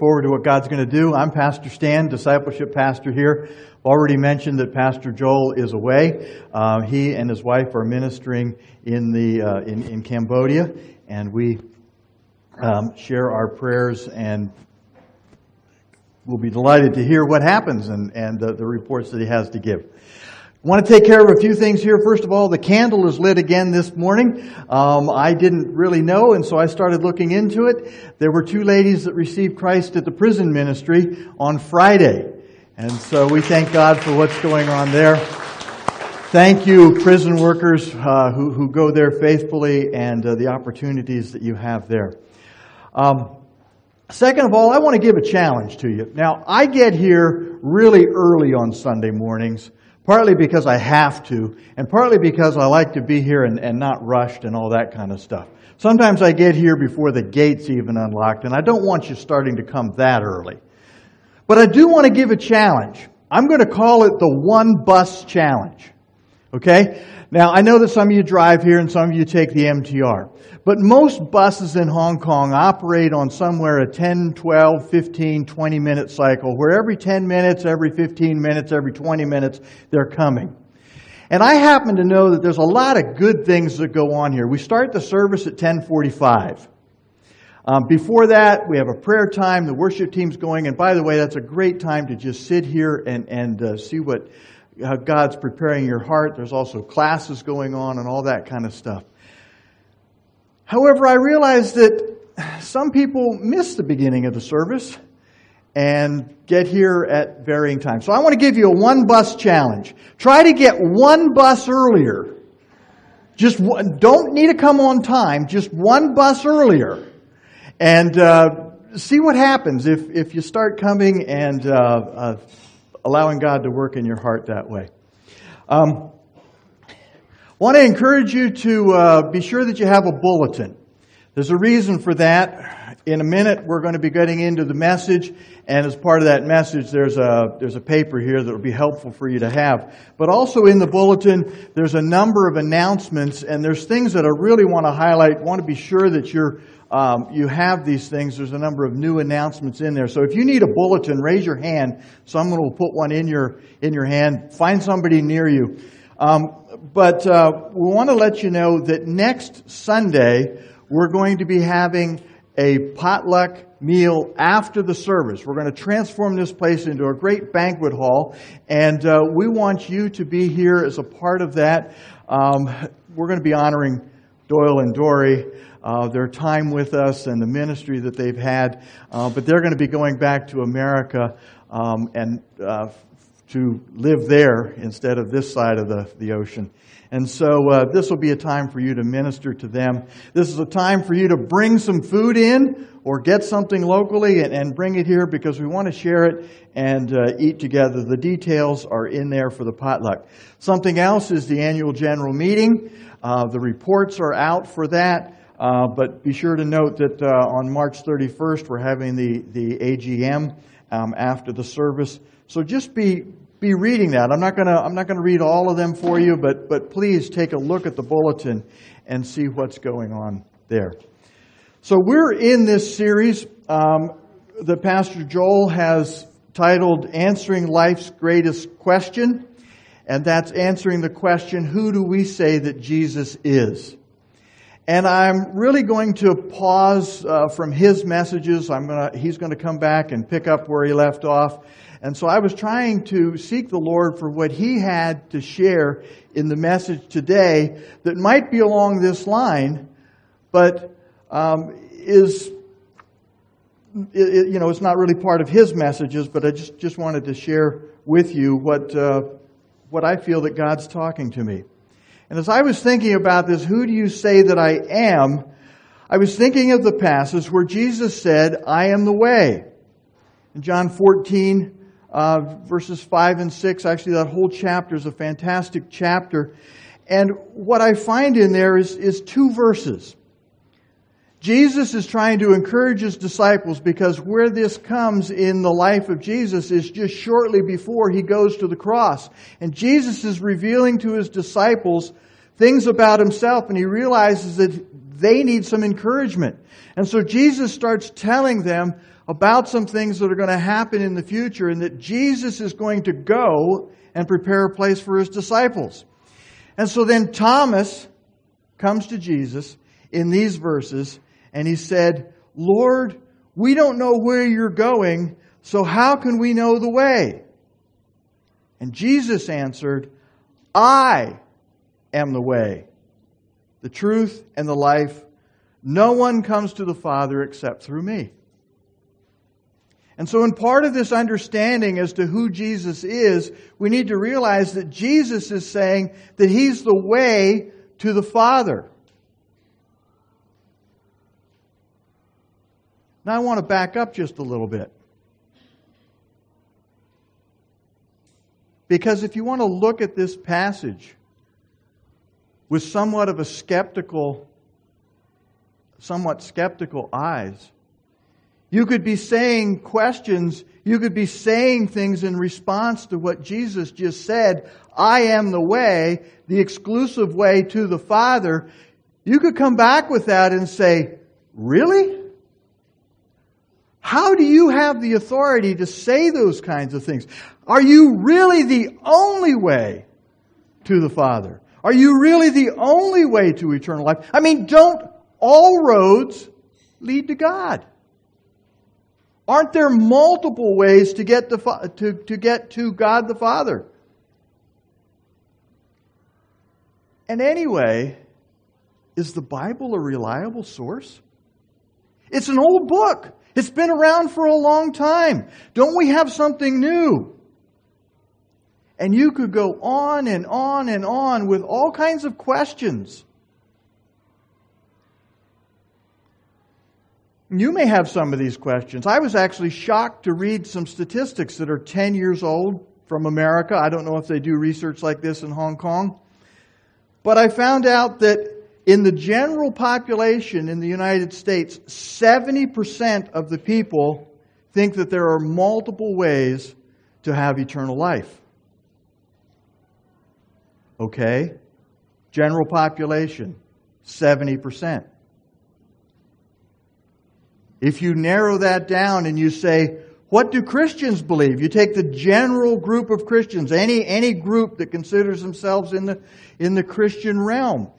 forward to what God's going to do. I'm Pastor Stan, discipleship pastor here. Already mentioned that Pastor Joel is away. Uh, he and his wife are ministering in the uh, in, in Cambodia, and we um, share our prayers and we'll be delighted to hear what happens and, and the, the reports that he has to give. I want to take care of a few things here. First of all, the candle is lit again this morning. Um, I didn't really know, and so I started looking into it. There were two ladies that received Christ at the prison ministry on Friday. And so we thank God for what's going on there. Thank you, prison workers uh, who, who go there faithfully and uh, the opportunities that you have there. Um, second of all, I want to give a challenge to you. Now, I get here really early on Sunday mornings, partly because I have to, and partly because I like to be here and, and not rushed and all that kind of stuff. Sometimes I get here before the gates even unlocked, and I don't want you starting to come that early. But I do want to give a challenge. I'm going to call it the one bus challenge. Okay? Now, I know that some of you drive here and some of you take the MTR. But most buses in Hong Kong operate on somewhere a 10, 12, 15, 20 minute cycle where every 10 minutes, every 15 minutes, every 20 minutes, they're coming. And I happen to know that there's a lot of good things that go on here. We start the service at 1045. Um, before that, we have a prayer time. The worship team's going. And by the way, that's a great time to just sit here and, and uh, see what how God's preparing your heart. There's also classes going on and all that kind of stuff. However, I realize that some people miss the beginning of the service and get here at varying times. So I want to give you a one bus challenge. Try to get one bus earlier. Just don't need to come on time, just one bus earlier. And uh, see what happens if, if you start coming and uh, uh, allowing God to work in your heart that way. Um, want to encourage you to uh, be sure that you have a bulletin. There's a reason for that. In a minute, we're going to be getting into the message, and as part of that message, there's a there's a paper here that will be helpful for you to have. But also in the bulletin, there's a number of announcements, and there's things that I really want to highlight. Want to be sure that you're um, you have these things. There's a number of new announcements in there. So if you need a bulletin, raise your hand. Someone will put one in your in your hand. Find somebody near you. Um, but uh, we want to let you know that next Sunday we're going to be having a potluck meal after the service. We're going to transform this place into a great banquet hall, and uh, we want you to be here as a part of that. Um, we're going to be honoring Doyle and Dory uh, their time with us and the ministry that they've had. Uh, but they're going to be going back to America um, and uh, to live there instead of this side of the, the ocean. And so uh, this will be a time for you to minister to them. This is a time for you to bring some food in or get something locally and, and bring it here because we want to share it and uh, eat together. The details are in there for the potluck. Something else is the annual general meeting. Uh, the reports are out for that. Uh, but be sure to note that uh, on March 31st, we're having the, the AGM um, after the service. So just be, be reading that. I'm not going to I'm not going to read all of them for you, but, but please take a look at the bulletin and see what's going on there. So we're in this series um, that Pastor Joel has titled Answering Life's Greatest Question. And that's answering the question, who do we say that Jesus is? And I'm really going to pause uh, from his messages. I'm gonna, he's going to come back and pick up where he left off. And so I was trying to seek the Lord for what he had to share in the message today that might be along this line, but um, is, it, you know, it's not really part of his messages, but I just, just wanted to share with you what, uh, what I feel that God's talking to me. And as I was thinking about this, who do you say that I am? I was thinking of the passage where Jesus said, I am the way. In John 14, uh, verses 5 and 6, actually, that whole chapter is a fantastic chapter. And what I find in there is, is two verses. Jesus is trying to encourage his disciples because where this comes in the life of Jesus is just shortly before he goes to the cross. And Jesus is revealing to his disciples things about himself and he realizes that they need some encouragement. And so Jesus starts telling them about some things that are going to happen in the future and that Jesus is going to go and prepare a place for his disciples. And so then Thomas comes to Jesus in these verses and he said, Lord, we don't know where you're going, so how can we know the way? And Jesus answered, I am the way, the truth, and the life. No one comes to the Father except through me. And so, in part of this understanding as to who Jesus is, we need to realize that Jesus is saying that He's the way to the Father. Now, I want to back up just a little bit. Because if you want to look at this passage with somewhat of a skeptical, somewhat skeptical eyes, you could be saying questions, you could be saying things in response to what Jesus just said. I am the way, the exclusive way to the Father. You could come back with that and say, Really? How do you have the authority to say those kinds of things? Are you really the only way to the Father? Are you really the only way to eternal life? I mean, don't all roads lead to God? Aren't there multiple ways to get, to, to, to get to God the Father? And anyway, is the Bible a reliable source? It's an old book. It's been around for a long time. Don't we have something new? And you could go on and on and on with all kinds of questions. You may have some of these questions. I was actually shocked to read some statistics that are 10 years old from America. I don't know if they do research like this in Hong Kong. But I found out that in the general population in the United States, 70% of the people think that there are multiple ways to have eternal life. Okay? General population, 70%. If you narrow that down and you say, what do Christians believe? You take the general group of Christians, any, any group that considers themselves in the, in the Christian realm.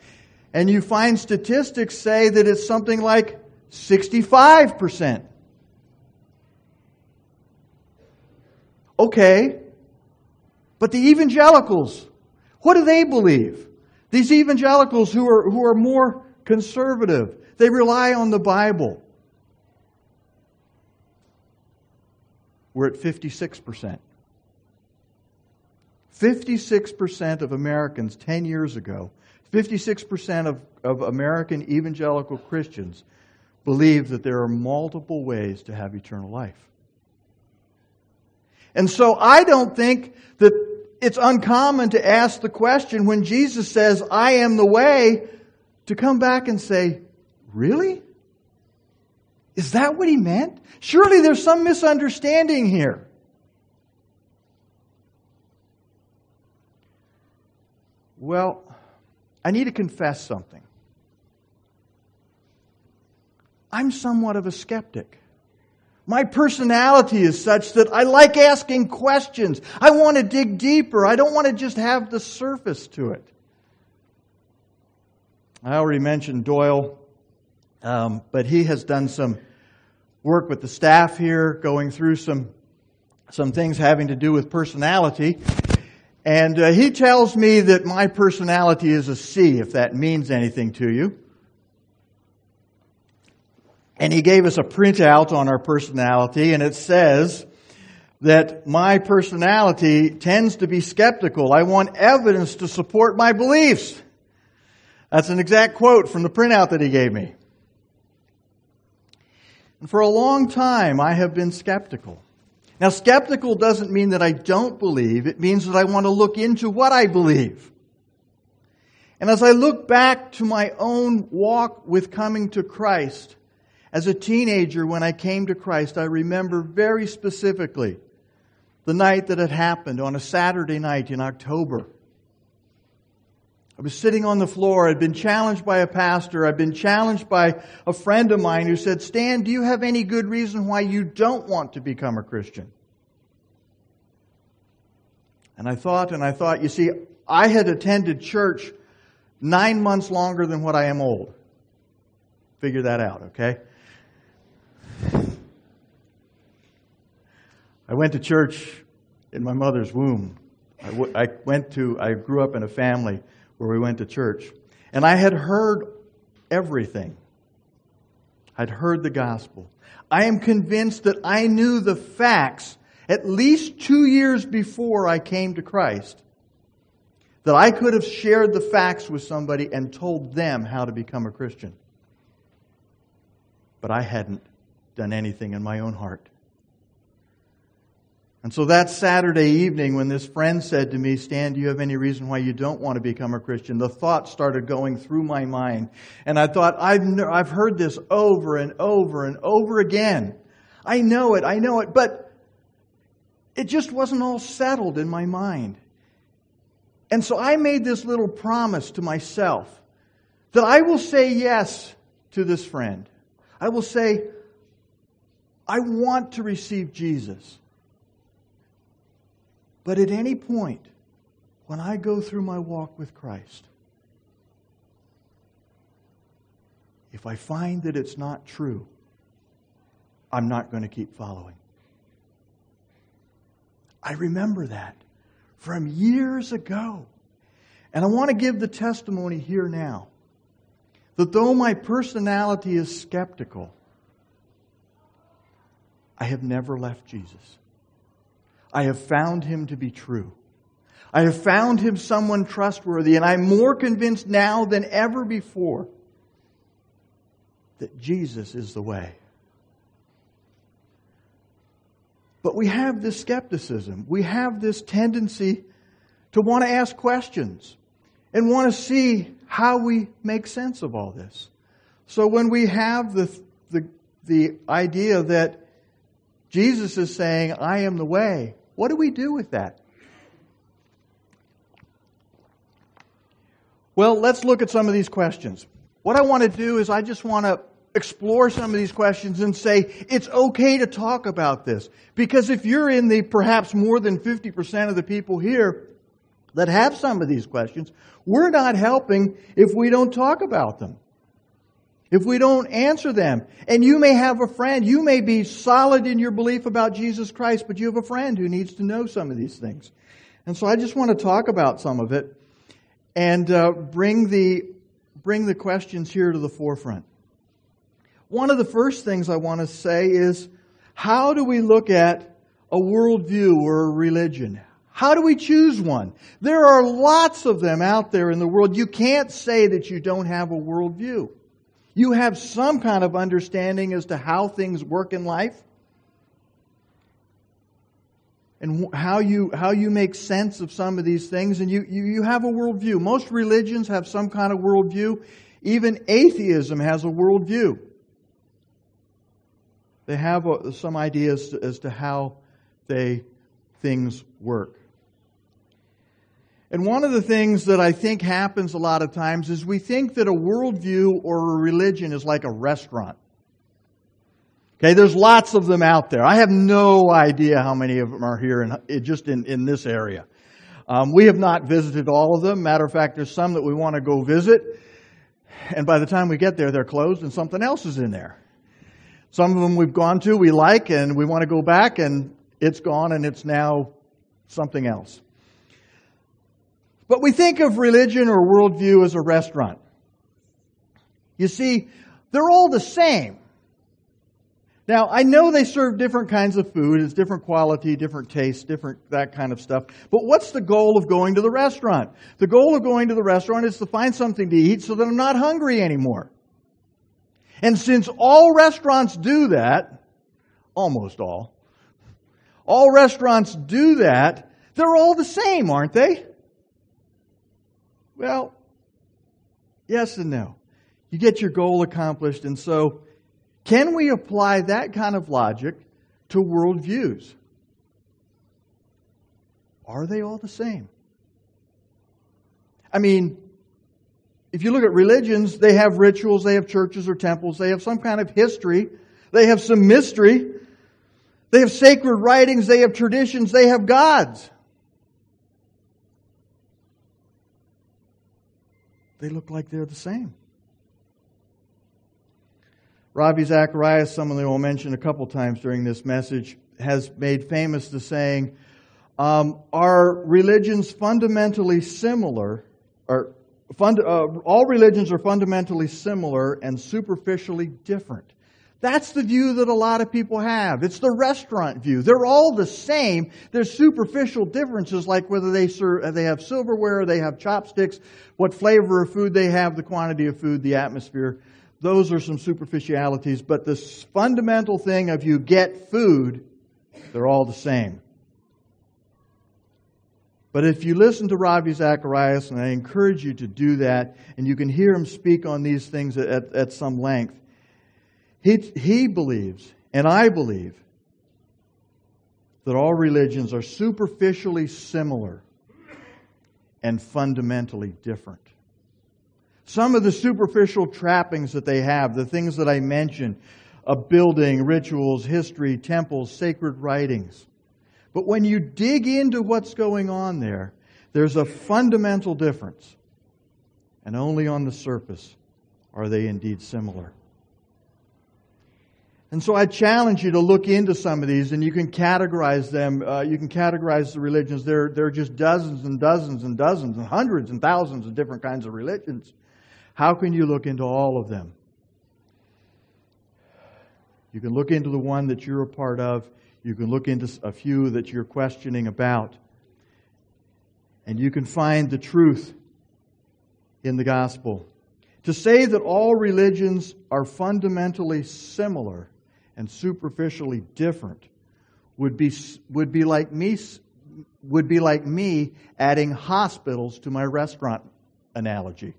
And you find statistics say that it's something like 65%. Okay. But the evangelicals, what do they believe? These evangelicals who are, who are more conservative, they rely on the Bible. We're at 56%. 56% of Americans 10 years ago 56% of, of American evangelical Christians believe that there are multiple ways to have eternal life. And so I don't think that it's uncommon to ask the question when Jesus says, I am the way, to come back and say, Really? Is that what he meant? Surely there's some misunderstanding here. Well, I need to confess something. I'm somewhat of a skeptic. My personality is such that I like asking questions. I want to dig deeper. I don't want to just have the surface to it. I already mentioned Doyle, um, but he has done some work with the staff here, going through some some things having to do with personality. And uh, he tells me that my personality is a C, if that means anything to you. And he gave us a printout on our personality, and it says that my personality tends to be skeptical. I want evidence to support my beliefs. That's an exact quote from the printout that he gave me. And for a long time, I have been skeptical. Now, skeptical doesn't mean that I don't believe. It means that I want to look into what I believe. And as I look back to my own walk with coming to Christ, as a teenager when I came to Christ, I remember very specifically the night that it happened on a Saturday night in October. I was sitting on the floor. I'd been challenged by a pastor. I'd been challenged by a friend of mine who said, Stan, do you have any good reason why you don't want to become a Christian? And I thought, and I thought, you see, I had attended church nine months longer than what I am old. Figure that out, okay? I went to church in my mother's womb. I, w- I went to, I grew up in a family where we went to church. And I had heard everything. I'd heard the gospel. I am convinced that I knew the facts at least two years before I came to Christ. That I could have shared the facts with somebody and told them how to become a Christian. But I hadn't done anything in my own heart. And so that Saturday evening, when this friend said to me, Stan, do you have any reason why you don't want to become a Christian? The thought started going through my mind. And I thought, I've, I've heard this over and over and over again. I know it, I know it, but it just wasn't all settled in my mind. And so I made this little promise to myself that I will say yes to this friend. I will say, I want to receive Jesus. But at any point, when I go through my walk with Christ, if I find that it's not true, I'm not going to keep following. I remember that from years ago. And I want to give the testimony here now that though my personality is skeptical, I have never left Jesus. I have found him to be true. I have found him someone trustworthy, and I'm more convinced now than ever before that Jesus is the way. But we have this skepticism. We have this tendency to want to ask questions and want to see how we make sense of all this. So when we have the, the, the idea that Jesus is saying, I am the way, what do we do with that? Well, let's look at some of these questions. What I want to do is I just want to explore some of these questions and say it's okay to talk about this. Because if you're in the perhaps more than 50% of the people here that have some of these questions, we're not helping if we don't talk about them. If we don't answer them. And you may have a friend, you may be solid in your belief about Jesus Christ, but you have a friend who needs to know some of these things. And so I just want to talk about some of it and uh, bring the bring the questions here to the forefront. One of the first things I want to say is how do we look at a worldview or a religion? How do we choose one? There are lots of them out there in the world. You can't say that you don't have a worldview. You have some kind of understanding as to how things work in life and how you, how you make sense of some of these things, and you, you, you have a worldview. Most religions have some kind of worldview. Even atheism has a worldview. They have some ideas as to how they things work. And one of the things that I think happens a lot of times is we think that a worldview or a religion is like a restaurant. Okay, there's lots of them out there. I have no idea how many of them are here in, just in, in this area. Um, we have not visited all of them. Matter of fact, there's some that we want to go visit. And by the time we get there, they're closed and something else is in there. Some of them we've gone to, we like, and we want to go back, and it's gone, and it's now something else. But we think of religion or worldview as a restaurant. You see, they're all the same. Now, I know they serve different kinds of food, it's different quality, different taste, different that kind of stuff. But what's the goal of going to the restaurant? The goal of going to the restaurant is to find something to eat so that I'm not hungry anymore. And since all restaurants do that, almost all, all restaurants do that, they're all the same, aren't they? Well, yes and no. You get your goal accomplished, and so can we apply that kind of logic to worldviews? Are they all the same? I mean, if you look at religions, they have rituals, they have churches or temples, they have some kind of history, they have some mystery, they have sacred writings, they have traditions, they have gods. They look like they're the same. Ravi Zacharias, someone that we'll mention a couple times during this message, has made famous the saying, um, are religions fundamentally similar, or fund, uh, all religions are fundamentally similar and superficially different. That's the view that a lot of people have. It's the restaurant view. They're all the same. There's superficial differences like whether they serve, they have silverware, they have chopsticks, what flavor of food they have, the quantity of food, the atmosphere. Those are some superficialities, but the fundamental thing of you get food, they're all the same. But if you listen to Ravi Zacharias, and I encourage you to do that, and you can hear him speak on these things at, at some length, he, he believes, and I believe, that all religions are superficially similar and fundamentally different. Some of the superficial trappings that they have, the things that I mentioned, a building, rituals, history, temples, sacred writings. But when you dig into what's going on there, there's a fundamental difference. And only on the surface are they indeed similar. And so I challenge you to look into some of these and you can categorize them. Uh, you can categorize the religions. There, there are just dozens and dozens and dozens and hundreds and thousands of different kinds of religions. How can you look into all of them? You can look into the one that you're a part of. You can look into a few that you're questioning about. And you can find the truth in the gospel. To say that all religions are fundamentally similar and superficially different would be, would be like me would be like me adding hospitals to my restaurant analogy.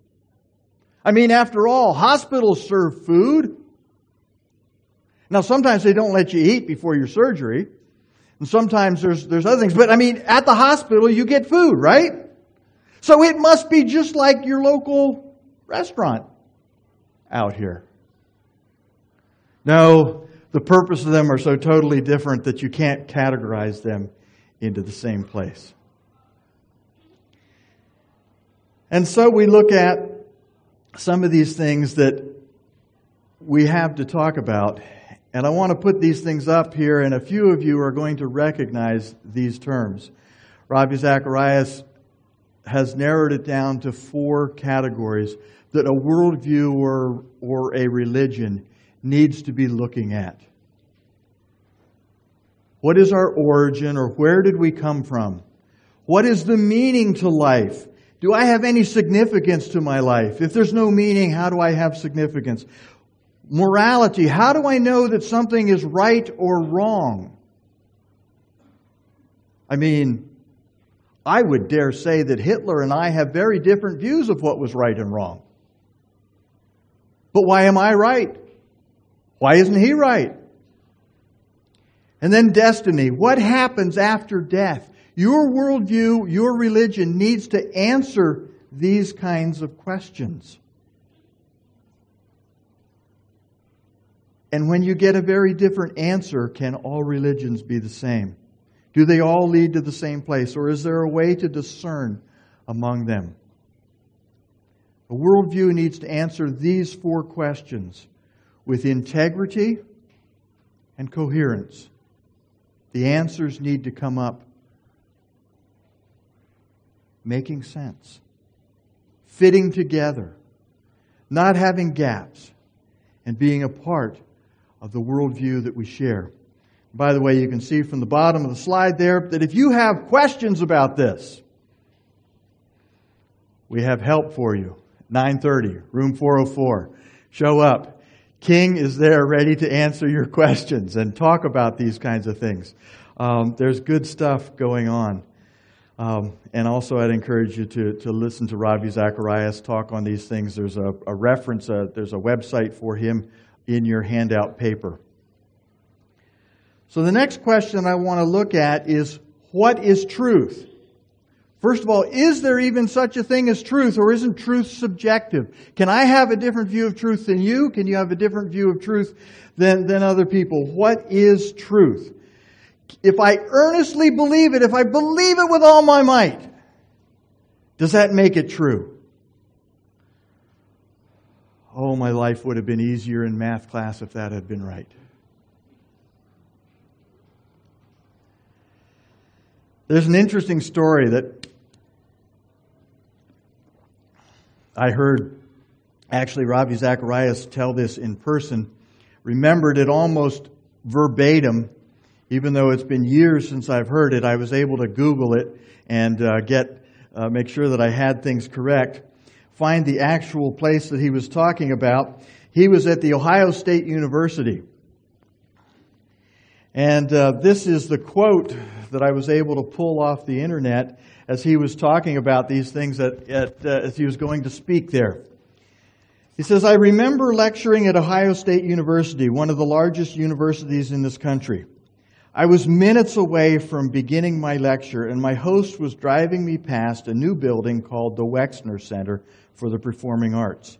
I mean, after all, hospitals serve food. Now, sometimes they don't let you eat before your surgery. And sometimes there's, there's other things. But I mean, at the hospital, you get food, right? So it must be just like your local restaurant out here. No, the purpose of them are so totally different that you can't categorize them into the same place. And so we look at some of these things that we have to talk about. And I want to put these things up here, and a few of you are going to recognize these terms. Ravi Zacharias has narrowed it down to four categories that a worldview or, or a religion needs to be looking at. What is our origin or where did we come from? What is the meaning to life? Do I have any significance to my life? If there's no meaning, how do I have significance? Morality, how do I know that something is right or wrong? I mean, I would dare say that Hitler and I have very different views of what was right and wrong. But why am I right? Why isn't he right? And then destiny. What happens after death? Your worldview, your religion needs to answer these kinds of questions. And when you get a very different answer, can all religions be the same? Do they all lead to the same place? Or is there a way to discern among them? A worldview needs to answer these four questions with integrity and coherence. The answers need to come up making sense, fitting together, not having gaps, and being a part of the worldview that we share. By the way, you can see from the bottom of the slide there that if you have questions about this, we have help for you. 9:30, room 404. Show up. King is there ready to answer your questions and talk about these kinds of things. Um, there's good stuff going on. Um, and also, I'd encourage you to, to listen to Ravi Zacharias talk on these things. There's a, a reference, uh, there's a website for him in your handout paper. So, the next question I want to look at is what is truth? First of all, is there even such a thing as truth, or isn't truth subjective? Can I have a different view of truth than you? Can you have a different view of truth than, than other people? What is truth? If I earnestly believe it, if I believe it with all my might, does that make it true? Oh, my life would have been easier in math class if that had been right. There's an interesting story that I heard actually Ravi Zacharias tell this in person, remembered it almost verbatim, even though it's been years since I've heard it. I was able to Google it and uh, get uh, make sure that I had things correct. Find the actual place that he was talking about. He was at the Ohio State University. And uh, this is the quote that I was able to pull off the internet as he was talking about these things at, at, uh, as he was going to speak there. He says, I remember lecturing at Ohio State University, one of the largest universities in this country. I was minutes away from beginning my lecture, and my host was driving me past a new building called the Wexner Center for the Performing Arts.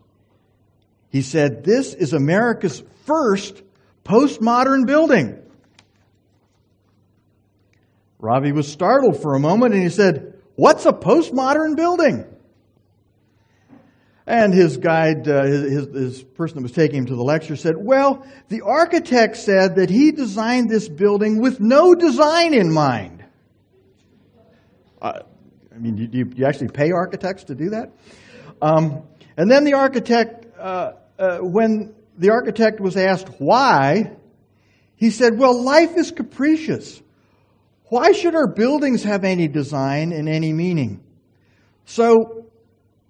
He said, This is America's first postmodern building. Ravi was startled for a moment and he said, What's a postmodern building? And his guide, uh, his, his, his, person that was taking him to the lecture said, Well, the architect said that he designed this building with no design in mind. Uh, I mean, do you, you, actually pay architects to do that? Um, and then the architect, uh, uh when the architect was asked why, he said, Well, life is capricious. Why should our buildings have any design and any meaning? So,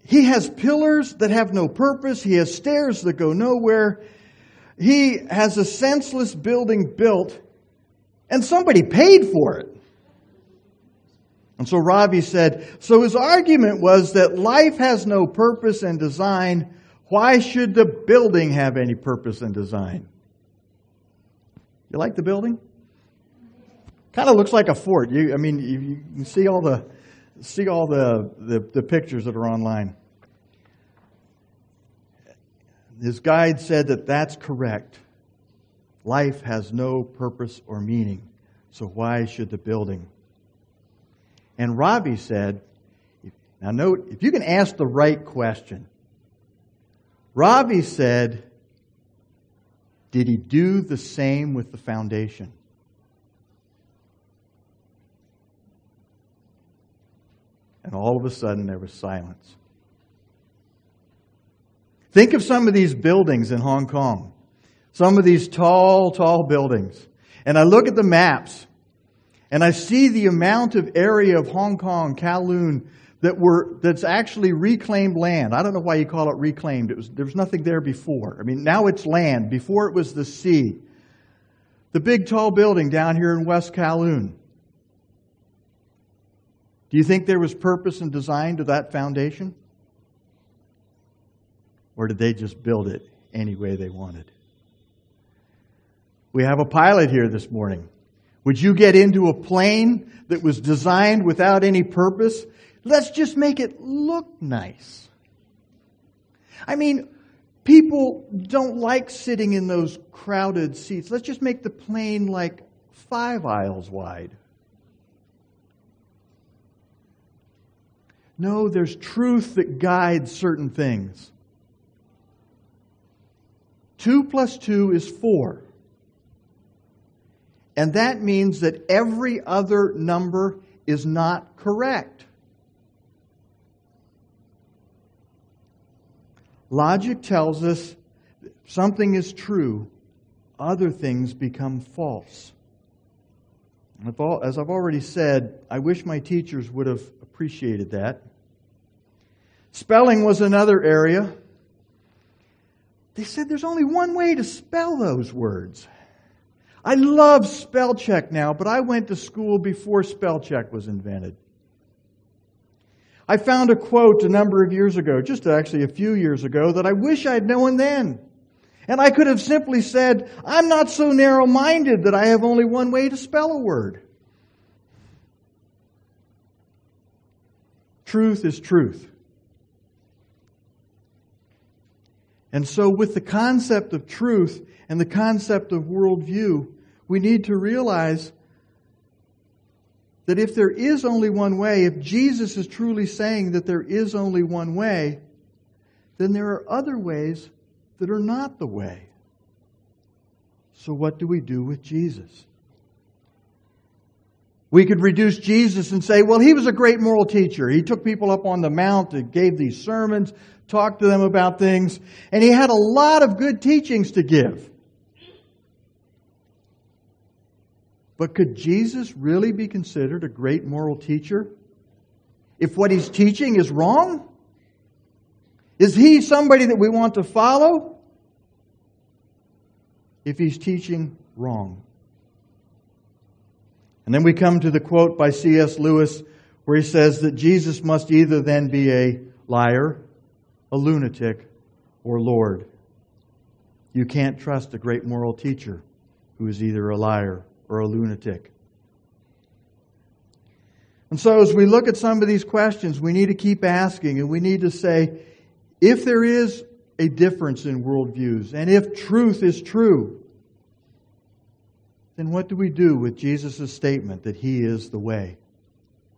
he has pillars that have no purpose. He has stairs that go nowhere. He has a senseless building built, and somebody paid for it. And so Ravi said, so his argument was that life has no purpose and design. Why should the building have any purpose and design? You like the building? Kind of looks like a fort. You, I mean, you, you can see all the see all the, the, the pictures that are online. His guide said that that's correct. Life has no purpose or meaning, so why should the building? And Ravi said, now note, if you can ask the right question, Ravi said, did he do the same with the foundation? And all of a sudden, there was silence. Think of some of these buildings in Hong Kong. Some of these tall, tall buildings. And I look at the maps and I see the amount of area of Hong Kong, Kowloon, that were, that's actually reclaimed land. I don't know why you call it reclaimed. It was, there was nothing there before. I mean, now it's land. Before it was the sea. The big tall building down here in West Kowloon. Do you think there was purpose and design to that foundation? Or did they just build it any way they wanted? We have a pilot here this morning. Would you get into a plane that was designed without any purpose? Let's just make it look nice. I mean, people don't like sitting in those crowded seats. Let's just make the plane like five aisles wide. No, there's truth that guides certain things. Two plus two is four. And that means that every other number is not correct. Logic tells us something is true, other things become false. As I've already said, I wish my teachers would have appreciated that. Spelling was another area. They said there's only one way to spell those words. I love spell check now, but I went to school before spell check was invented. I found a quote a number of years ago, just actually a few years ago, that I wish I'd known then. And I could have simply said, I'm not so narrow minded that I have only one way to spell a word. Truth is truth. And so, with the concept of truth and the concept of worldview, we need to realize that if there is only one way, if Jesus is truly saying that there is only one way, then there are other ways that are not the way. So, what do we do with Jesus? We could reduce Jesus and say, well, he was a great moral teacher. He took people up on the mount and gave these sermons, talked to them about things, and he had a lot of good teachings to give. But could Jesus really be considered a great moral teacher if what he's teaching is wrong? Is he somebody that we want to follow if he's teaching wrong? And then we come to the quote by C.S. Lewis where he says that Jesus must either then be a liar, a lunatic, or Lord. You can't trust a great moral teacher who is either a liar or a lunatic. And so, as we look at some of these questions, we need to keep asking and we need to say if there is a difference in worldviews and if truth is true, then what do we do with Jesus' statement that He is the way,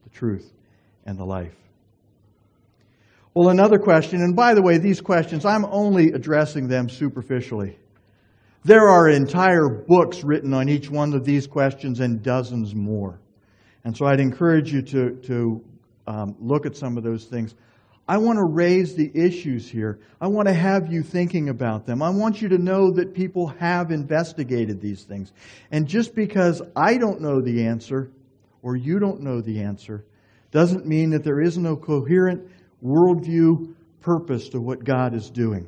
the truth, and the life? Well, another question, and by the way, these questions, I'm only addressing them superficially. There are entire books written on each one of these questions and dozens more. And so I'd encourage you to, to um, look at some of those things. I want to raise the issues here. I want to have you thinking about them. I want you to know that people have investigated these things. And just because I don't know the answer or you don't know the answer doesn't mean that there is no coherent worldview purpose to what God is doing.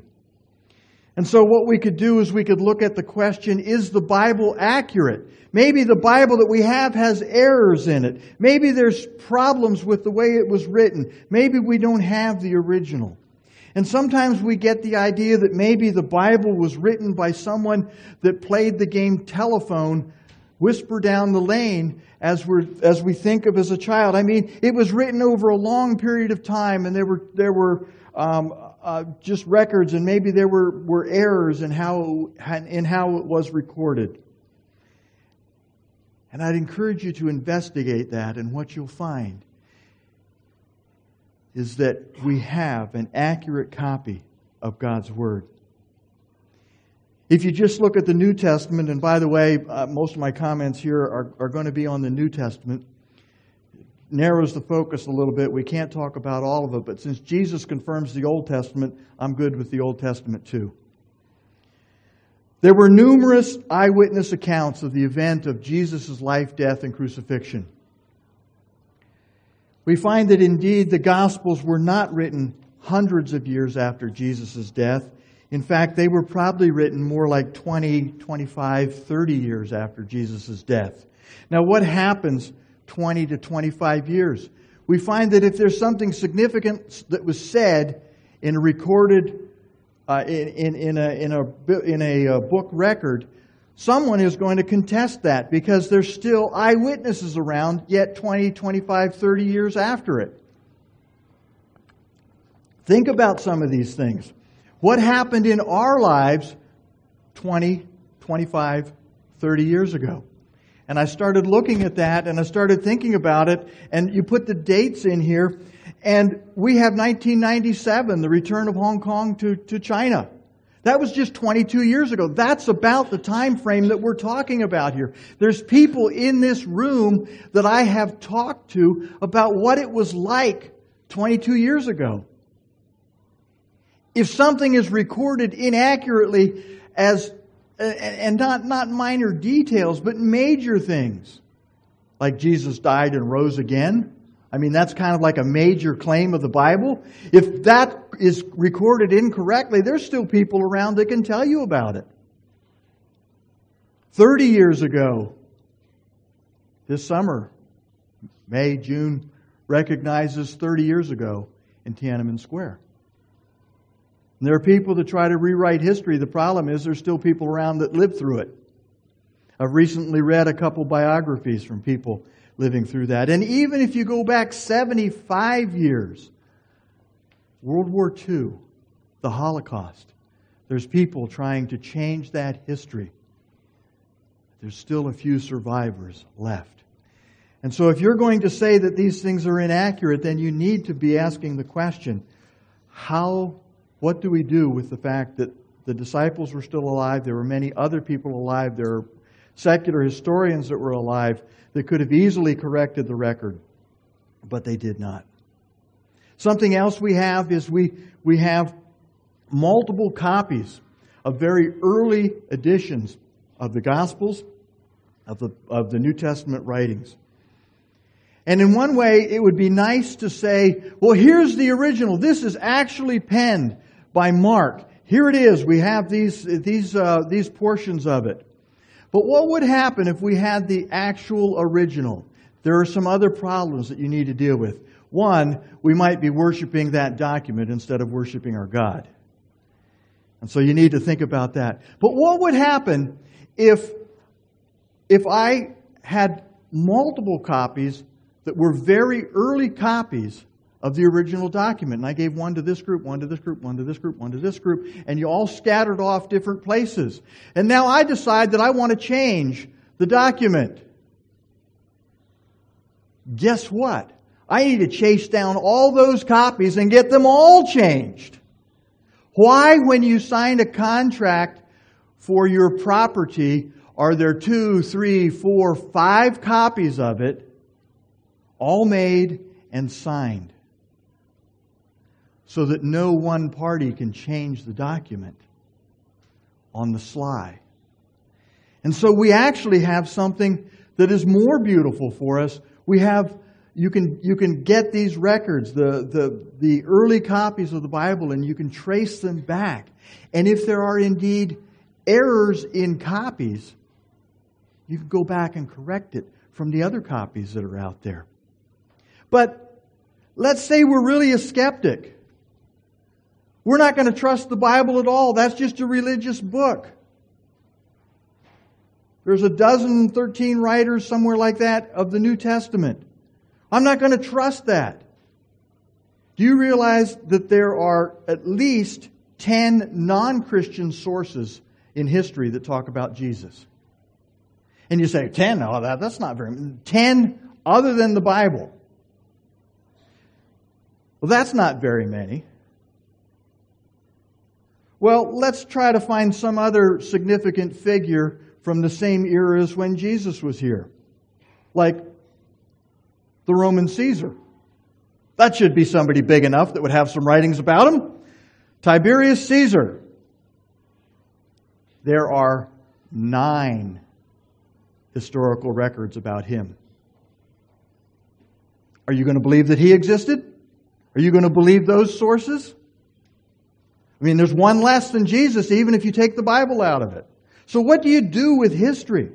And so what we could do is we could look at the question, is the Bible accurate? Maybe the Bible that we have has errors in it. Maybe there's problems with the way it was written. Maybe we don't have the original. And sometimes we get the idea that maybe the Bible was written by someone that played the game telephone, whisper down the lane, as, we as we think of as a child. I mean, it was written over a long period of time, and there were, there were um, uh, just records, and maybe there were, were errors in how, in how it was recorded. And I'd encourage you to investigate that, and what you'll find is that we have an accurate copy of God's Word. If you just look at the New Testament, and by the way, uh, most of my comments here are, are going to be on the New Testament narrows the focus a little bit. We can't talk about all of it, but since Jesus confirms the Old Testament, I'm good with the Old Testament too. There were numerous eyewitness accounts of the event of Jesus' life, death, and crucifixion. We find that indeed the Gospels were not written hundreds of years after Jesus' death. In fact, they were probably written more like 20, 25, 30 years after Jesus' death. Now, what happens 20 to 25 years. We find that if there's something significant that was said in a recorded, uh, in, in, in, a, in, a, in a uh, book record, someone is going to contest that because there's still eyewitnesses around yet 20, 25, 30 years after it. Think about some of these things. What happened in our lives 20, 25, 30 years ago? And I started looking at that and I started thinking about it. And you put the dates in here. And we have 1997, the return of Hong Kong to, to China. That was just 22 years ago. That's about the time frame that we're talking about here. There's people in this room that I have talked to about what it was like 22 years ago. If something is recorded inaccurately as and not, not minor details, but major things. Like Jesus died and rose again. I mean, that's kind of like a major claim of the Bible. If that is recorded incorrectly, there's still people around that can tell you about it. 30 years ago, this summer, May, June, recognizes 30 years ago in Tiananmen Square. And there are people that try to rewrite history. The problem is there's still people around that lived through it. I've recently read a couple biographies from people living through that. And even if you go back 75 years, World War II, the Holocaust, there's people trying to change that history. There's still a few survivors left. And so, if you're going to say that these things are inaccurate, then you need to be asking the question how, what do we do with the fact that the disciples were still alive? There were many other people alive. There are secular historians that were alive that could have easily corrected the record, but they did not. Something else we have is we, we have multiple copies of very early editions of the Gospels, of the, of the New Testament writings. And in one way, it would be nice to say, well, here's the original. This is actually penned by Mark. Here it is. We have these, these, uh, these portions of it. But what would happen if we had the actual original? There are some other problems that you need to deal with. One, we might be worshiping that document instead of worshiping our God. And so you need to think about that. But what would happen if, if I had multiple copies that were very early copies of the original document. And I gave one to this group, one to this group, one to this group, one to this group, and you all scattered off different places. And now I decide that I want to change the document. Guess what? I need to chase down all those copies and get them all changed. Why, when you sign a contract for your property, are there two, three, four, five copies of it all made and signed, so that no one party can change the document on the sly. And so we actually have something that is more beautiful for us. We have you can you can get these records, the, the, the early copies of the Bible, and you can trace them back. And if there are indeed errors in copies, you can go back and correct it from the other copies that are out there. But let's say we're really a skeptic. We're not going to trust the Bible at all. That's just a religious book. There's a dozen, 13 writers, somewhere like that, of the New Testament. I'm not going to trust that. Do you realize that there are at least 10 non Christian sources in history that talk about Jesus? And you say, 10? Oh, that, that's not very many. 10 other than the Bible. Well, that's not very many. Well, let's try to find some other significant figure from the same era as when Jesus was here, like the Roman Caesar. That should be somebody big enough that would have some writings about him. Tiberius Caesar. There are nine historical records about him. Are you going to believe that he existed? Are you going to believe those sources? I mean, there's one less than Jesus, even if you take the Bible out of it. So, what do you do with history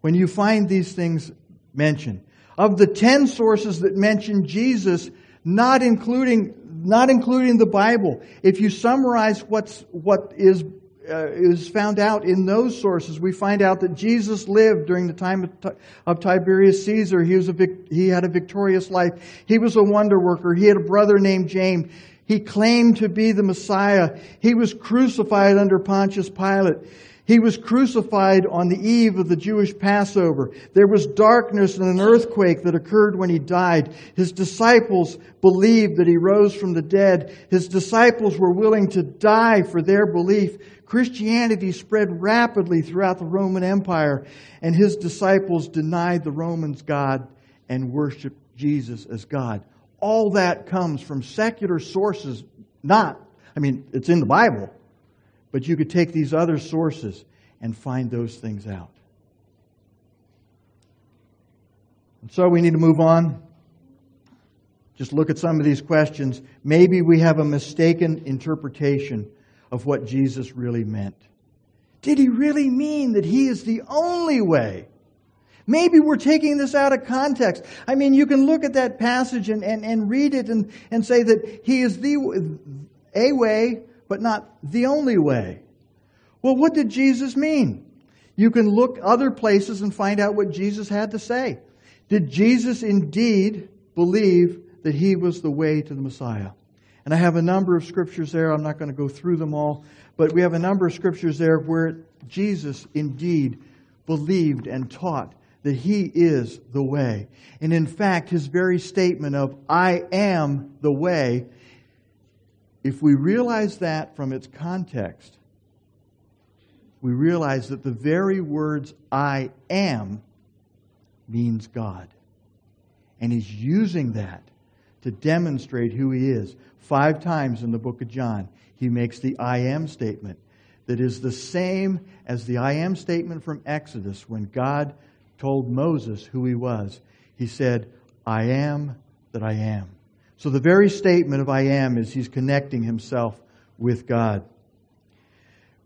when you find these things mentioned? Of the ten sources that mention Jesus, not including, not including the Bible, if you summarize what's, what is uh, is found out in those sources. We find out that Jesus lived during the time of, of Tiberius Caesar. He, was a he had a victorious life. He was a wonder worker. He had a brother named James. He claimed to be the Messiah. He was crucified under Pontius Pilate. He was crucified on the eve of the Jewish Passover. There was darkness and an earthquake that occurred when he died. His disciples believed that he rose from the dead. His disciples were willing to die for their belief. Christianity spread rapidly throughout the Roman Empire, and his disciples denied the Romans God and worshiped Jesus as God. All that comes from secular sources, not, I mean, it's in the Bible, but you could take these other sources and find those things out. And so we need to move on. Just look at some of these questions. Maybe we have a mistaken interpretation of what Jesus really meant. Did he really mean that he is the only way? Maybe we're taking this out of context. I mean, you can look at that passage and, and, and read it and, and say that he is the a way, but not the only way. Well, what did Jesus mean? You can look other places and find out what Jesus had to say. Did Jesus indeed believe that he was the way to the Messiah? And I have a number of scriptures there. I'm not going to go through them all, but we have a number of scriptures there where Jesus indeed believed and taught that he is the way. And in fact, his very statement of, I am the way, if we realize that from its context, we realize that the very words I am means God. And he's using that to demonstrate who he is. Five times in the book of John, he makes the I am statement that is the same as the I am statement from Exodus when God told Moses who he was. He said, I am that I am. So the very statement of I am is he's connecting himself with God.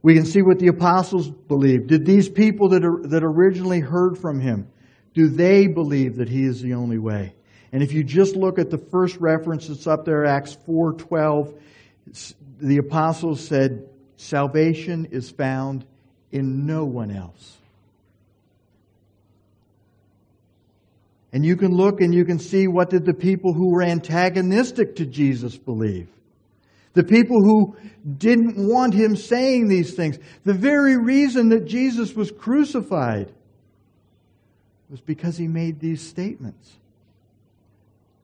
We can see what the apostles believed. Did these people that, are, that originally heard from him, do they believe that he is the only way? And if you just look at the first reference that's up there, Acts 4.12, the apostles said, salvation is found in no one else. And you can look and you can see what did the people who were antagonistic to Jesus believe. The people who didn't want him saying these things. The very reason that Jesus was crucified was because he made these statements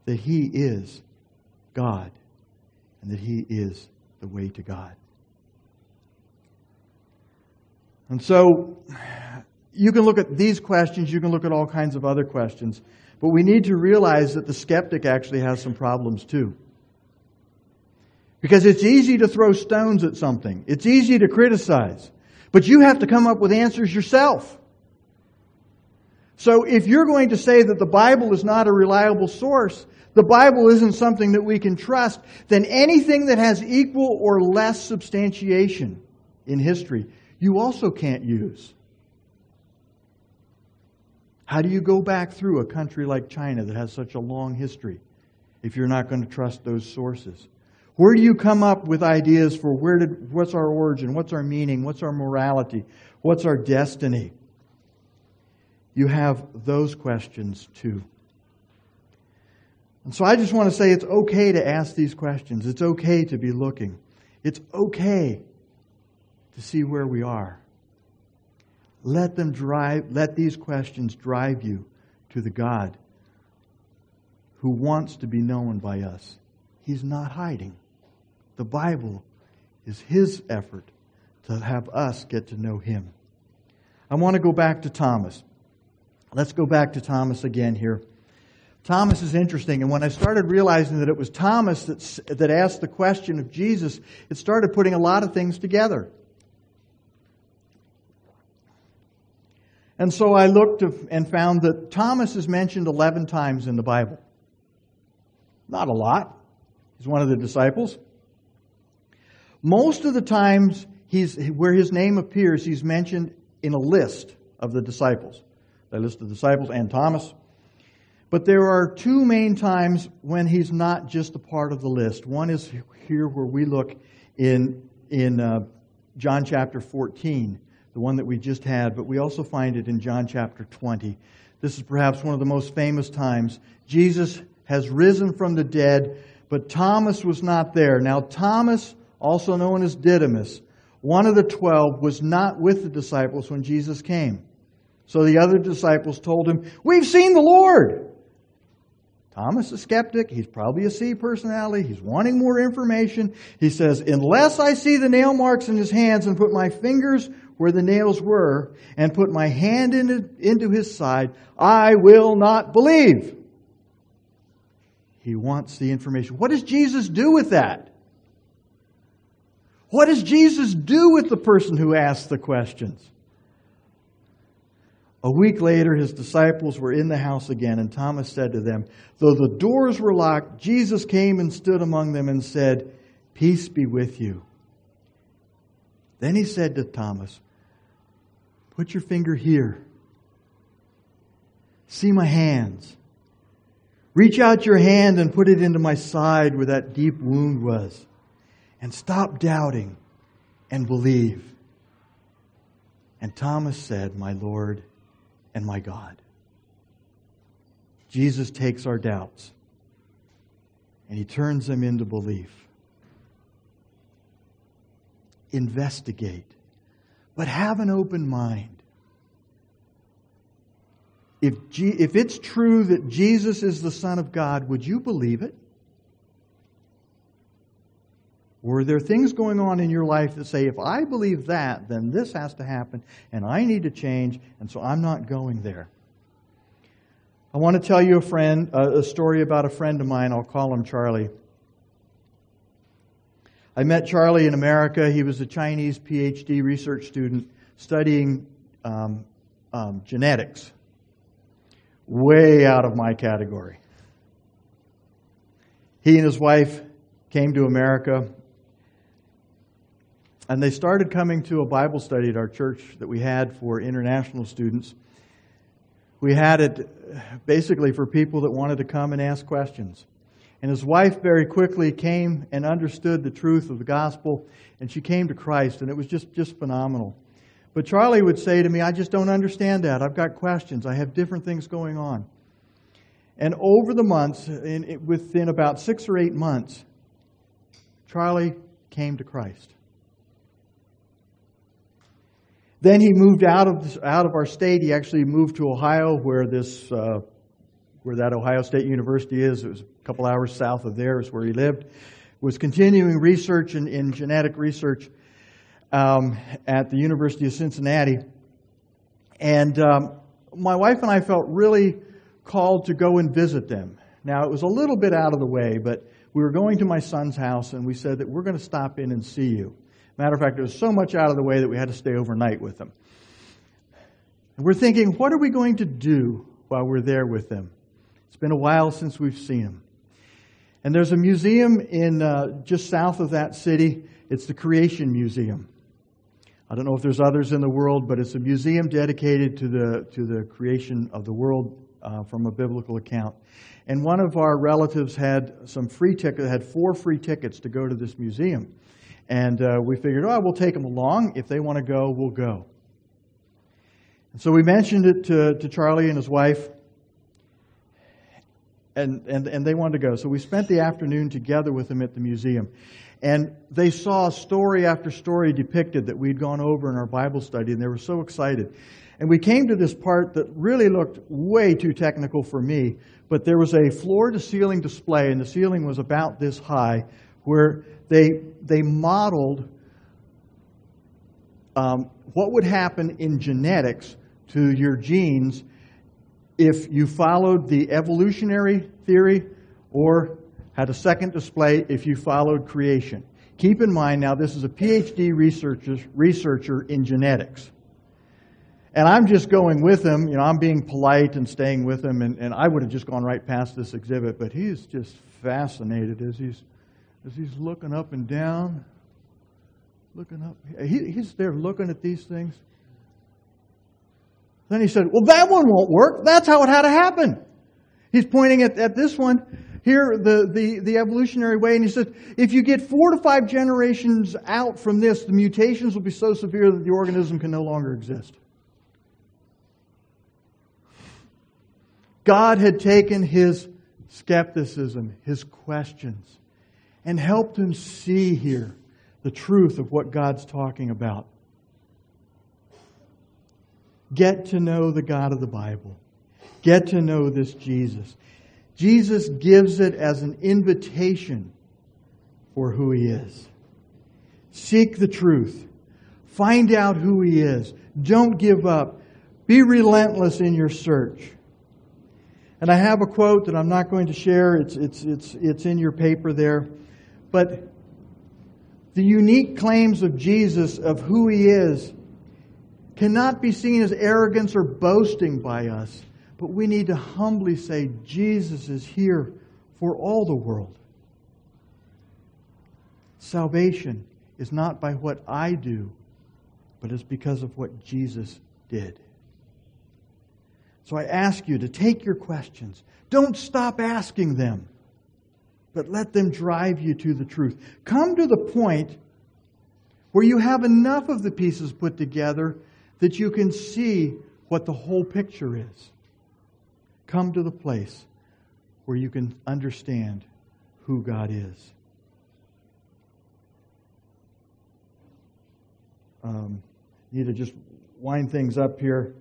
that he is God and that he is the way to God. And so you can look at these questions, you can look at all kinds of other questions, but we need to realize that the skeptic actually has some problems too. Because it's easy to throw stones at something. It's easy to criticize. But you have to come up with answers yourself. So if you're going to say that the Bible is not a reliable source, the Bible isn't something that we can trust, then anything that has equal or less substantiation in history, you also can't use. How do you go back through a country like China that has such a long history if you're not going to trust those sources? Where do you come up with ideas for where did, what's our origin, what's our meaning, what's our morality, what's our destiny? You have those questions too. And so I just want to say it's okay to ask these questions. It's okay to be looking. It's okay to see where we are. Let them drive, let these questions drive you to the God who wants to be known by us. He's not hiding. The Bible is His effort to have us get to know Him. I want to go back to Thomas. Let's go back to Thomas again here. Thomas is interesting, and when I started realizing that it was Thomas that, that asked the question of Jesus, it started putting a lot of things together. And so I looked and found that Thomas is mentioned 11 times in the Bible. Not a lot. He's one of the disciples. Most of the times he's, where his name appears, he's mentioned in a list of the disciples. The list of disciples and Thomas. But there are two main times when he's not just a part of the list. One is here where we look in, in uh, John chapter 14, the one that we just had, but we also find it in John chapter 20. This is perhaps one of the most famous times. Jesus has risen from the dead, but Thomas was not there. Now, Thomas also known as Didymus, one of the twelve, was not with the disciples when Jesus came. So the other disciples told him, We've seen the Lord. Thomas, a skeptic, he's probably a C personality, he's wanting more information. He says, Unless I see the nail marks in his hands and put my fingers where the nails were and put my hand into, into his side, I will not believe. He wants the information. What does Jesus do with that? What does Jesus do with the person who asks the questions? A week later, his disciples were in the house again, and Thomas said to them, Though the doors were locked, Jesus came and stood among them and said, Peace be with you. Then he said to Thomas, Put your finger here. See my hands. Reach out your hand and put it into my side where that deep wound was and stop doubting and believe. And Thomas said, My Lord and my God. Jesus takes our doubts and he turns them into belief. Investigate, but have an open mind. If, G- if it's true that Jesus is the Son of God, would you believe it? Were there things going on in your life that say, if I believe that, then this has to happen, and I need to change, and so I'm not going there? I want to tell you a friend, a story about a friend of mine. I'll call him Charlie. I met Charlie in America. He was a Chinese PhD research student studying um, um, genetics. Way out of my category. He and his wife came to America and they started coming to a Bible study at our church that we had for international students. We had it basically for people that wanted to come and ask questions. And his wife very quickly came and understood the truth of the gospel, and she came to Christ, and it was just, just phenomenal. But Charlie would say to me, I just don't understand that. I've got questions. I have different things going on. And over the months, in, within about six or eight months, Charlie came to Christ. Then he moved out of, out of our state. He actually moved to Ohio, where, this, uh, where that Ohio State University is. It was couple hours south of there, is where he lived. Was continuing research in, in genetic research um, at the University of Cincinnati. And um, my wife and I felt really called to go and visit them. Now, it was a little bit out of the way, but we were going to my son's house, and we said that we're going to stop in and see you. Matter of fact, it was so much out of the way that we had to stay overnight with them. And we're thinking, what are we going to do while we're there with them? It's been a while since we've seen them. And there's a museum in uh, just south of that city. It's the Creation Museum. I don't know if there's others in the world, but it's a museum dedicated to the to the creation of the world uh, from a biblical account. And one of our relatives had some free tickets, had four free tickets to go to this museum. And uh, we figured, oh, we'll take them along. If they want to go, we'll go. And so we mentioned it to, to Charlie and his wife, and, and, and they wanted to go. So we spent the afternoon together with them at the museum. And they saw story after story depicted that we'd gone over in our Bible study, and they were so excited. And we came to this part that really looked way too technical for me, but there was a floor to ceiling display, and the ceiling was about this high, where they, they modeled um, what would happen in genetics to your genes if you followed the evolutionary theory or had a second display if you followed creation. Keep in mind now, this is a PhD researcher, researcher in genetics. And I'm just going with him, you know, I'm being polite and staying with him, and, and I would have just gone right past this exhibit, but he's just fascinated as he's as he's looking up and down, looking up. He, he's there looking at these things. Then he said, Well, that one won't work. That's how it had to happen. He's pointing at, at this one here, the, the, the evolutionary way, and he says, if you get four to five generations out from this, the mutations will be so severe that the organism can no longer exist. God had taken his skepticism, his questions, and helped him see here the truth of what God's talking about. Get to know the God of the Bible. Get to know this Jesus. Jesus gives it as an invitation for who he is. Seek the truth. Find out who he is. Don't give up. Be relentless in your search. And I have a quote that I'm not going to share. It's, it's, it's, it's in your paper there. But the unique claims of Jesus, of who he is, cannot be seen as arrogance or boasting by us, but we need to humbly say, Jesus is here for all the world. Salvation is not by what I do, but it's because of what Jesus did. So I ask you to take your questions. Don't stop asking them but let them drive you to the truth. Come to the point where you have enough of the pieces put together that you can see what the whole picture is. Come to the place where you can understand who God is. Um, need to just wind things up here.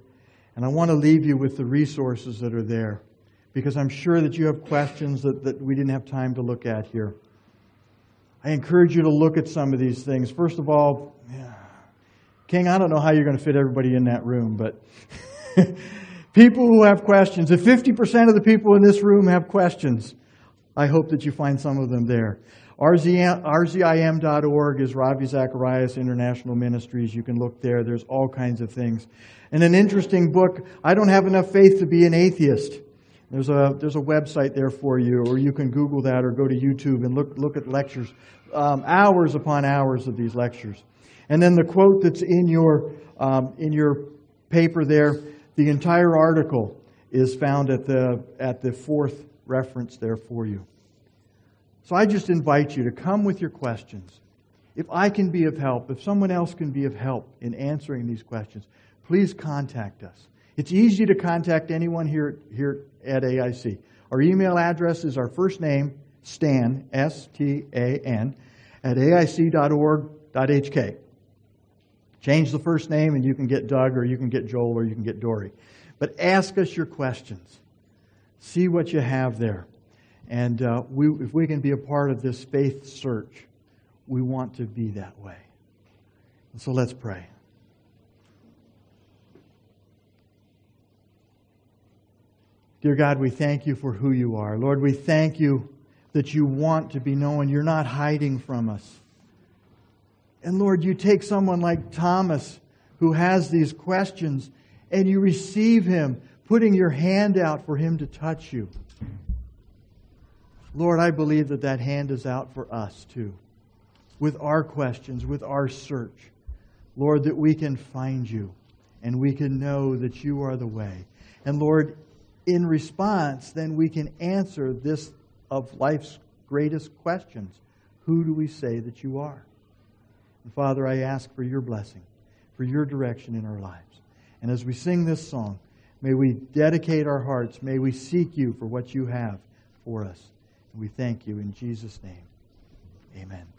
And I want to leave you with the resources that are there because I'm sure that you have questions that, that we didn't have time to look at here. I encourage you to look at some of these things. First of all, King, I don't know how you're going to fit everybody in that room, but people who have questions, if 50% of the people in this room have questions, I hope that you find some of them there. RZIM.org is Ravi Zacharias International Ministries. You can look there. There's all kinds of things. And an interesting book, I Don't Have Enough Faith to Be an Atheist. There's a, there's a website there for you, or you can Google that or go to YouTube and look, look at lectures, um, hours upon hours of these lectures. And then the quote that's in your, um, in your paper there, the entire article is found at the, at the fourth reference there for you. So I just invite you to come with your questions. If I can be of help, if someone else can be of help in answering these questions, please contact us. It's easy to contact anyone here, here at AIC. Our email address is our first name, Stan, S T A N, at aic.org.hk. Change the first name and you can get Doug or you can get Joel or you can get Dory. But ask us your questions. See what you have there. And uh, we, if we can be a part of this faith search, we want to be that way. So let's pray. Dear God, we thank you for who you are. Lord, we thank you that you want to be known. You're not hiding from us. And Lord, you take someone like Thomas who has these questions and you receive him, putting your hand out for him to touch you. Lord, I believe that that hand is out for us too, with our questions, with our search. Lord, that we can find you and we can know that you are the way. And Lord, in response, then we can answer this of life's greatest questions Who do we say that you are? And Father, I ask for your blessing, for your direction in our lives. And as we sing this song, may we dedicate our hearts, may we seek you for what you have for us. And we thank you in Jesus' name. Amen.